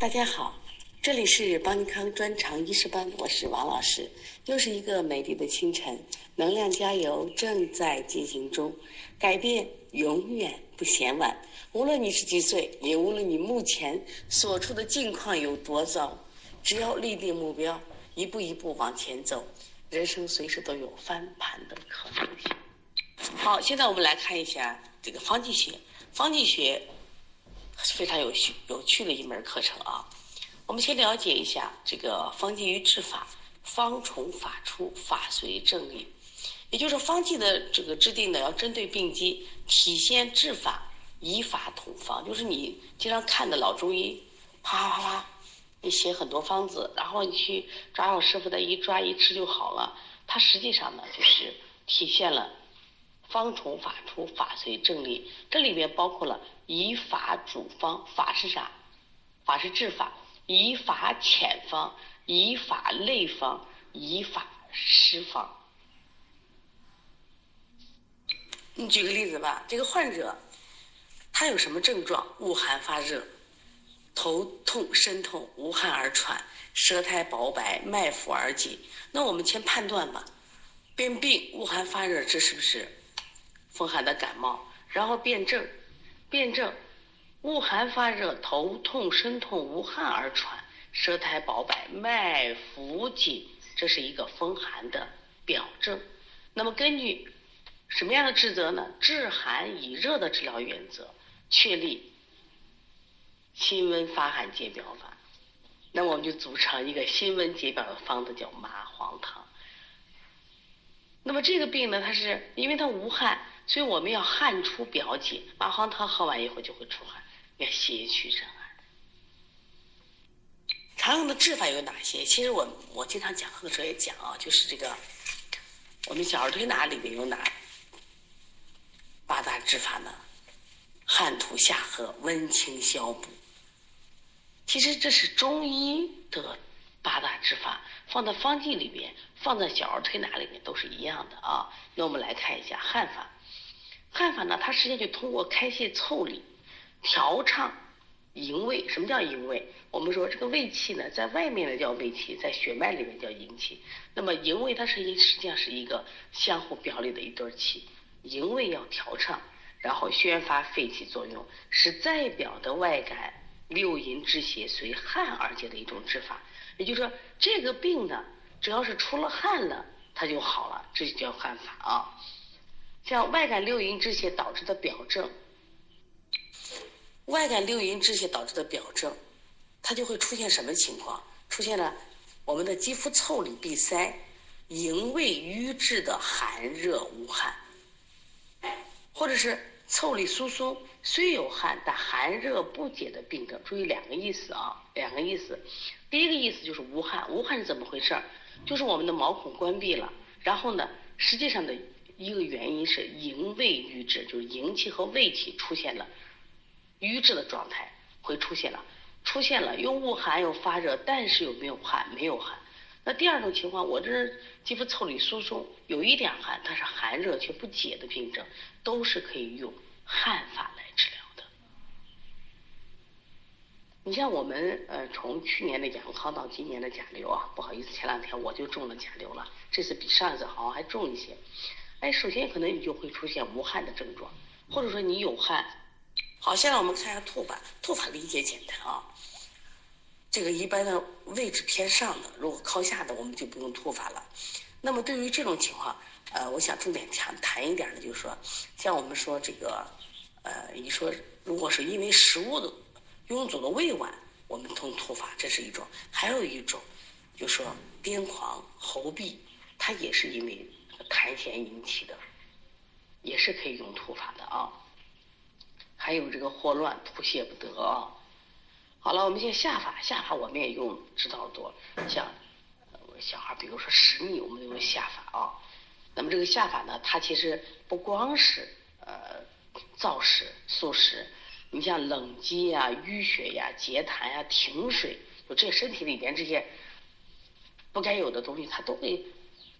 大家好，这里是邦尼康专长医师班，我是王老师。又是一个美丽的清晨，能量加油正在进行中，改变永远不嫌晚。无论你是几岁，也无论你目前所处的境况有多糟，只要立定目标，一步一步往前走，人生随时都有翻盘的可能性。好，现在我们来看一下这个方剂学，方剂学。非常有趣有趣的一门课程啊！我们先了解一下这个方剂与治法，方从法出，法随正理。也就是方剂的这个制定呢，要针对病机，体现治法，以法统方。就是你经常看的老中医，啪啪啪，你写很多方子，然后你去抓药师傅的一抓一吃就好了。它实际上呢，就是体现了。方从法出，法随正理。这里面包括了以法主方，法是啥？法是治法。以法遣方，以法类方，以法施方。你举个例子吧，这个患者他有什么症状？恶寒发热，头痛、身痛，无汗而喘，舌苔薄白，脉浮而紧。那我们先判断吧，辨病，恶寒发热，这是不是？风寒的感冒，然后辨证，辨证，恶寒发热，头痛身痛，无汗而喘，舌苔薄白，脉浮紧，这是一个风寒的表证。那么根据什么样的治则呢？治寒以热的治疗原则，确立辛温发汗解表法。那我们就组成一个辛温解表的方子，叫麻黄汤。那么这个病呢，它是因为它无汗。所以我们要汗出表解，麻黄汤喝完以后就会出汗，要邪去热寒。常用的治法有哪些？其实我我经常讲课的时候也讲啊，就是这个我们小儿推拿里面有哪八大治法呢？汗吐下颌，温清消补。其实这是中医的八大治法，放在方剂里边，放在小儿推拿里面都是一样的啊。那我们来看一下汗法。汗法呢，它实际上就通过开泄腠理，调畅营卫。什么叫营卫？我们说这个卫气呢，在外面呢叫卫气，在血脉里面叫营气。那么营卫它是一实际上是一个相互表里的一对气。营卫要调畅，然后宣发肺气作用，使在表的外感六淫之邪随汗而解的一种治法。也就是说，这个病呢，只要是出了汗了，它就好了，这就叫汗法啊。像外感六淫之邪导致的表证，外感六淫之邪导致的表证，它就会出现什么情况？出现了我们的肌肤腠理闭塞、营卫瘀滞的寒热无汗，或者是腠理疏松，虽有汗但寒热不解的病症。注意两个意思啊，两个意思。第一个意思就是无汗，无汗是怎么回事？就是我们的毛孔关闭了，然后呢，实际上的。一个原因是营卫瘀滞，就是营气和卫气出现了瘀滞的状态，会出现了，出现了又恶寒又发热，但是又没有汗，没有汗。那第二种情况，我这肌肤腠理疏松，有一点汗，但是寒热却不解的病症，都是可以用汗法来治疗的。你像我们呃，从去年的阳康到今年的甲流啊，不好意思，前两天我就中了甲流了，这次比上一次好像还重一些。哎，首先可能你就会出现无汗的症状，或者说你有汗。好，现在我们看一下吐法，吐法理解简单啊。这个一般的位置偏上的，如果靠下的，我们就不用吐法了。那么对于这种情况，呃，我想重点谈谈一点的，就是说，像我们说这个，呃，你说如果是因为食物的拥堵的胃脘，我们通吐法，这是一种；还有一种，就说癫狂喉痹，它也是因为。痰涎引起的，也是可以用吐法的啊。还有这个霍乱吐泻不得啊。好了，我们现在下法，下法我们也用知道的多，像小孩，比如说食逆，我们用下法啊。那么这个下法呢，它其实不光是呃燥食素食，你像冷积呀、淤血呀、结痰呀、停水，就这身体里边这些不该有的东西，它都会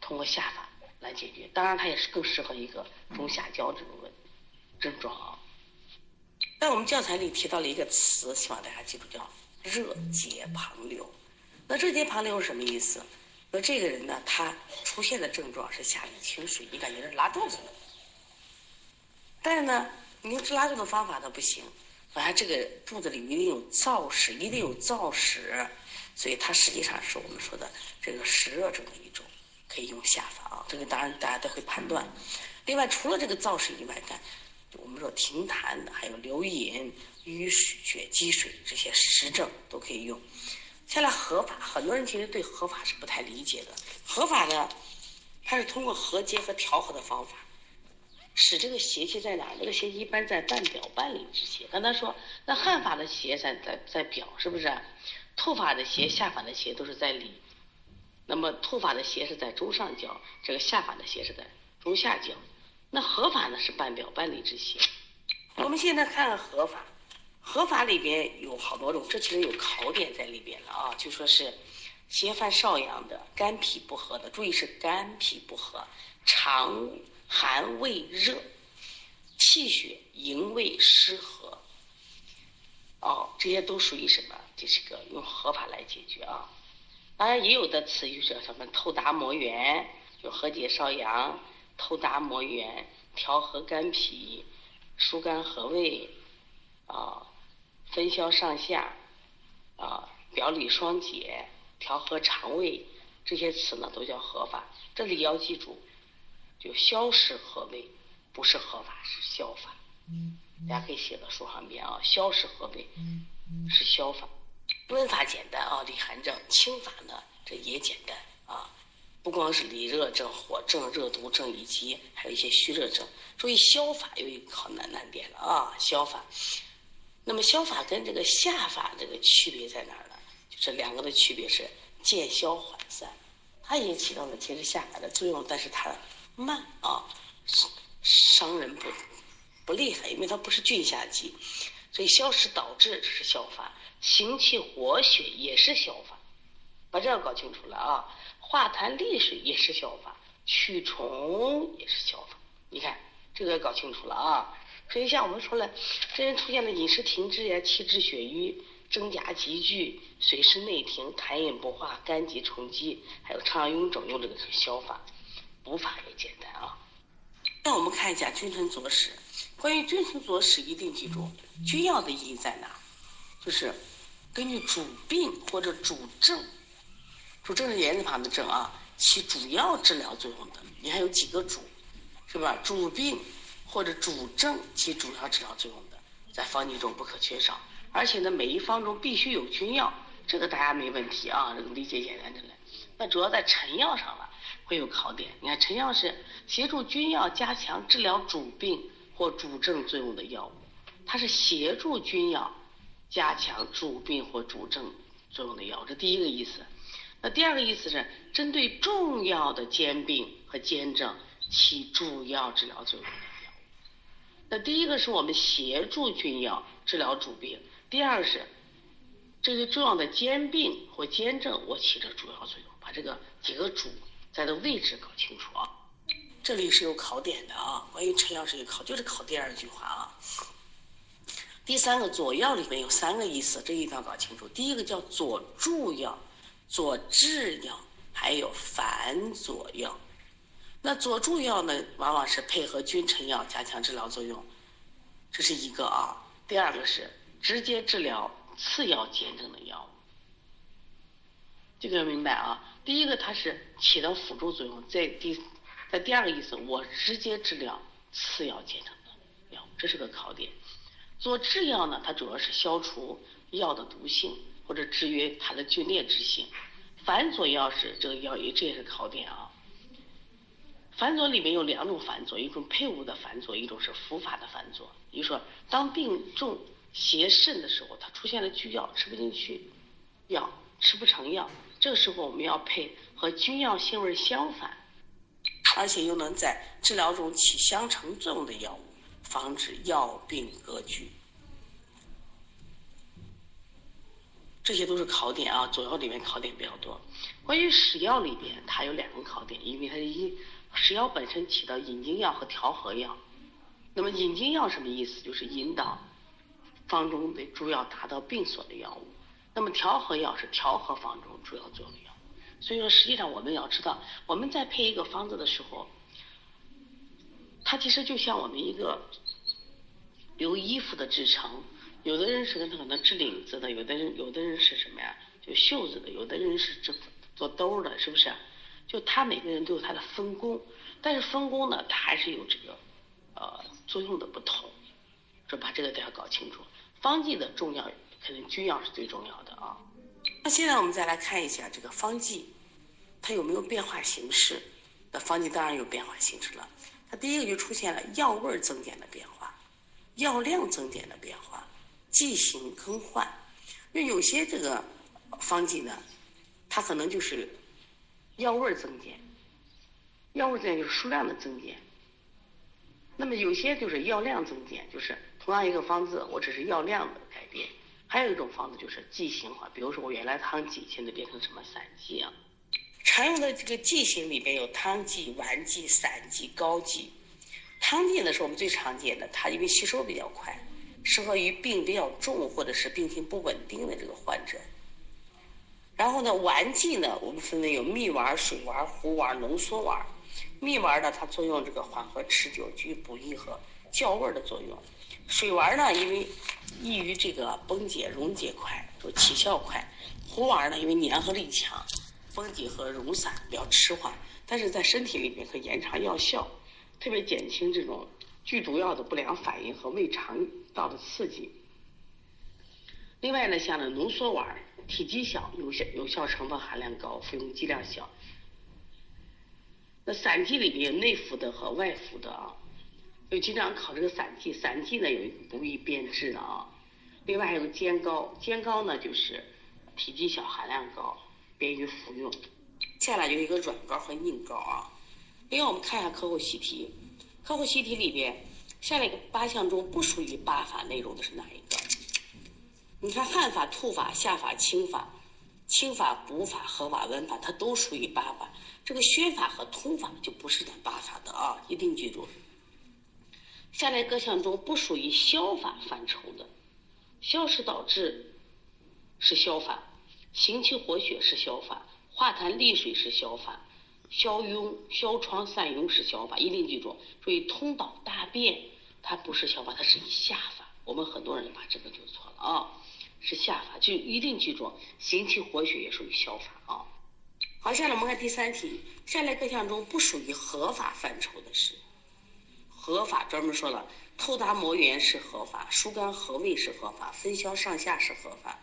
通过下法。来解决，当然它也是更适合一个中下焦这种问症状啊。在我们教材里提到了一个词，希望大家记住，叫热结旁流。那热结旁流是什么意思？说这个人呢，他出现的症状是下利清水，你感觉是拉肚子了。但是呢，你用治拉肚子方法它不行，好像这个肚子里一定有燥屎，一定有燥屎，所以它实际上是我们说的这个湿热症的一种，可以用下法啊。这个当然大家都会判断。另外，除了这个燥屎以外，看我们说停痰，还有流饮、淤血积水这些实症都可以用。下来合法，很多人其实对合法是不太理解的。合法呢，它是通过和结和调和的方法，使这个邪气在哪？这个邪气一般在半表半里之邪。刚才说，那汗法的邪在在在表，是不是？吐法的邪、下法的邪都是在里。那么吐法的邪是在中上焦，这个下法的邪是在中下焦。那合法呢是半表半里之邪。我们现在看看合法。合法里边有好多种，这其实有考点在里边了啊，就说是邪犯少阳的、肝脾不和的，注意是肝脾不和，肠寒胃热，气血营卫失和，哦，这些都属于什么？这是个用合法来解决啊。当然也有的词语叫什么透达摩元，就和解少阳，透达摩元，调和肝脾，疏肝和胃，啊。分消上下，啊，表里双解，调和肠胃，这些词呢都叫合法。这里要记住，就消食和胃，不是合法，是消法。大家可以写到书上边啊，消食和胃是消法。温法简单啊，里寒症；清法呢，这也简单啊。不光是里热症、火症、热毒症，以及还有一些虚热症。注意消法有一个考难难点了啊，消法。那么消法跟这个下法这个区别在哪儿呢？就是两个的区别是见消缓散，它也起到了其实下法的作用，但是它慢啊，伤人不不厉害，因为它不是菌下剂，所以消食导滞是消法，行气活血也是消法，把这要搞清楚了啊。化痰利水也是消法，驱虫也是消法，你看这个搞清楚了啊。所以像我们说了，这人出现了饮食停滞呀、气滞血瘀、增加积聚、水湿内停、痰饮不化、肝疾重积，还有肠腰臃肿，用这个是消法，补法也简单啊。那我们看一下君臣佐使，关于君臣佐使一定记住，君药的意义在哪？就是根据主病或者主症，主症是言字旁的症啊，起主要治疗作用的。你还有几个主，是吧？主病。或者主症起主要治疗作用的，在方剂中不可缺少，而且呢，每一方中必须有君药，这个大家没问题啊，这个理解简单的嘞。那主要在陈药上了，会有考点。你看陈药是协助君药加强治疗主病或主症作用的药物，它是协助君药加强主病或主症作用的药，这第一个意思。那第二个意思是针对重要的兼病和兼症起主要治疗作用的药。那第一个是我们协助君药治疗主病，第二是针对重要的兼病或兼症，我起着主要作用，把这个几个主在的位置搞清楚啊。这里是有考点的啊，关于陈老师有考，就是考第二句话啊。第三个佐药里面有三个意思，这一定要搞清楚。第一个叫佐助药、佐治药，还有反佐药。那佐助药呢，往往是配合君臣药加强治疗作用，这是一个啊。第二个是直接治疗次要兼症的药物，这个要明白啊。第一个它是起到辅助作用，在第在第二个意思，我直接治疗次要兼症的药物，这是个考点。做制药呢，它主要是消除药的毒性或者制约它的皲裂之性。反佐药是这个药也这也是考点啊。反佐里面有两种反佐，一种配伍的反佐，一种是服法的反佐。比如说，当病重邪肾的时候，它出现了拒药，吃不进去药，吃不成药，这个时候我们要配和君药性味相反，而且又能在治疗中起相成作用的药物，防止药病割据。这些都是考点啊，佐药里面考点比较多。关于使药里边，它有两个考点，因为它是一。食药本身起到引经药和调和药，那么引经药什么意思？就是引导方中的诸药达到病所的药物。那么调和药是调和方中主要作用药。所以说，实际上我们要知道，我们在配一个方子的时候，它其实就像我们一个，由衣服的制成，有的人是跟他可能织领子的，有的人有的人是什么呀？就袖子的，有的人是织做兜的，是不是？就他每个人都有他的分工，但是分工呢，它还是有这个呃作用的不同，就把这个都要搞清楚。方剂的重要，肯定君药是最重要的啊。那现在我们再来看一下这个方剂，它有没有变化形式？那方剂当然有变化形式了。它第一个就出现了药味增减的变化，药量增减的变化，剂型更换。因为有些这个方剂呢，它可能就是药味增减，药味增减就是数量的增减。那么有些就是药量增减，就是同样一个方子，我只是药量的改变。还有一种方子就是剂型化，比如说我原来汤剂现在变成什么散剂啊？常用的这个剂型里边有汤剂、丸剂、散剂、膏剂。汤剂呢是我们最常见的，它因为吸收比较快，适合于病比较重或者是病情不稳定的这个患者。然后呢，丸剂呢我们分为有蜜丸、水丸、糊丸、浓缩丸。蜜丸呢它作用这个缓和持久、具补益和降味的作用。水丸呢因为易于这个崩解、溶解快，都起效快；糊丸呢，因为粘合力强，崩解和溶散比较迟缓，但是在身体里面可以延长药效，特别减轻这种剧毒药的不良反应和胃肠道的刺激。另外呢，像呢浓缩丸，体积小，有效有效成分含量高，服用剂量小。那散剂里面有内服的和外服的啊。就经常考这个散剂，散剂呢有一个不易变质的啊。另外还有煎膏，煎膏呢就是体积小、含量高，便于服用。下来就是一个软膏和硬膏啊。另外我们看一下课后习题，课后习题里边下列八项中不属于八法内容的是哪一个？你看汗法、吐法、下法、清法、清法、补法、合法、温法，它都属于八法。这个宣法和通法就不是咱八法的啊，一定记住。下列各项中不属于消法范畴的，消是导致是消法，行气活血是消法，化痰利水是消法，消痈消疮散痈是消法。一定记住，注意通导大便，它不是消法，它是以下法。我们很多人把这个就错了啊，是下法，就一定记住，行气活血也属于消法啊。好，下来我们看第三题，下列各项中不属于合法范畴的是。合法专门说了，透达膜原是合法，疏肝和胃是合法，分消上下是合法，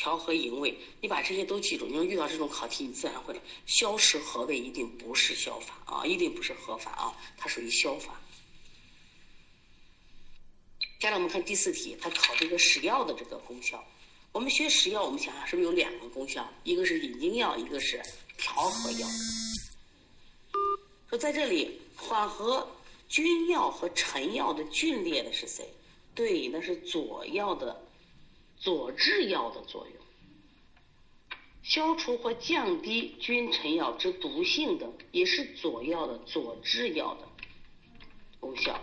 调和营卫。你把这些都记住，你要遇到这种考题，你自然会了。消食和胃一定不是消法啊，一定不是合法啊，它属于消法。接下来我们看第四题，它考这个食药的这个功效。我们学食药，我们想想是不是有两个功效？一个是引经药，一个是调和药。说在这里缓和。君药和臣药的峻烈的是谁？对，那是佐药的佐治药的作用。消除或降低君臣药之毒性的，也是佐药的佐治药的功效。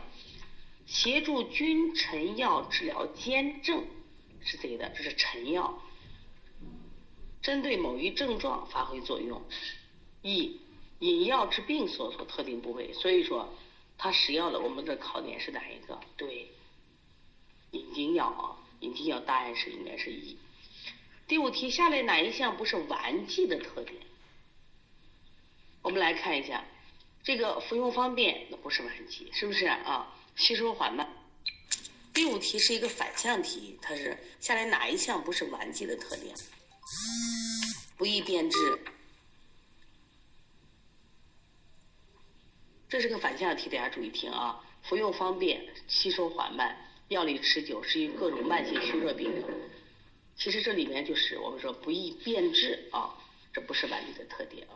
协助君臣药治疗兼症是谁的？这是臣药，针对某一症状发挥作用。一引药治病所所特定部位，所以说。它使药的，我们的考点是哪一个？对，引经药啊，引经药答案是应该是一。第五题，下列哪一项不是丸剂的特点？我们来看一下，这个服用方便，那不是丸剂，是不是啊？吸收缓慢。第五题是一个反向题，它是下列哪一项不是丸剂的特点？不易变质。这是个反向题，大家注意听啊！服用方便，吸收缓慢，药力持久，适于各种慢性虚热病。其实这里面就是我们说不易变质啊，这不是丸剂的特点啊。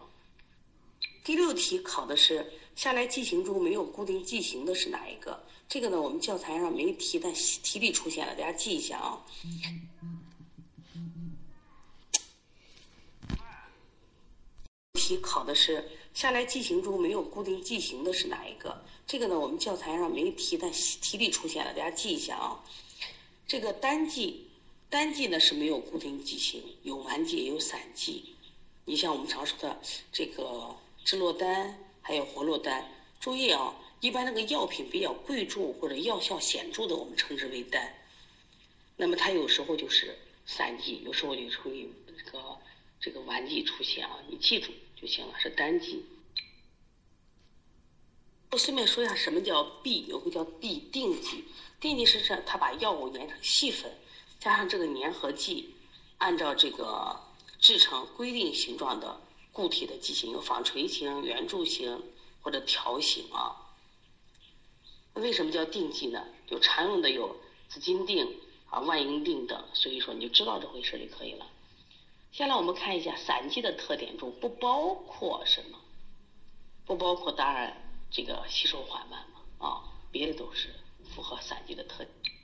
第六题考的是下列剂型中没有固定剂型的是哪一个？这个呢，我们教材上没提，但题里出现了，大家记一下啊。题考的是。下来剂型中没有固定剂型的是哪一个？这个呢，我们教材上没提，但题里出现了，大家记一下啊。这个单剂单剂呢是没有固定剂型，有丸剂也有散剂。你像我们常说的这个智洛丹，还有活络丹，注意啊，一般那个药品比较贵重或者药效显著的，我们称之为丹。那么它有时候就是散剂，有时候就出于这个这个丸剂出现啊，你记住就行了，是单剂。我顺便说一下，什么叫 B？有个叫 B 定剂，定剂是这，它把药物研成细粉，加上这个粘合剂，按照这个制成规定形状的固体的剂型，有纺锤形、圆柱形或者条形啊。为什么叫定剂呢？就常用的有紫金定啊、万应定等，所以说你就知道这回事就可以了。下来我们看一下散剂的特点中不包括什么？不包括当然。这个吸收缓慢嘛，啊，别的都是符合散剂的特点。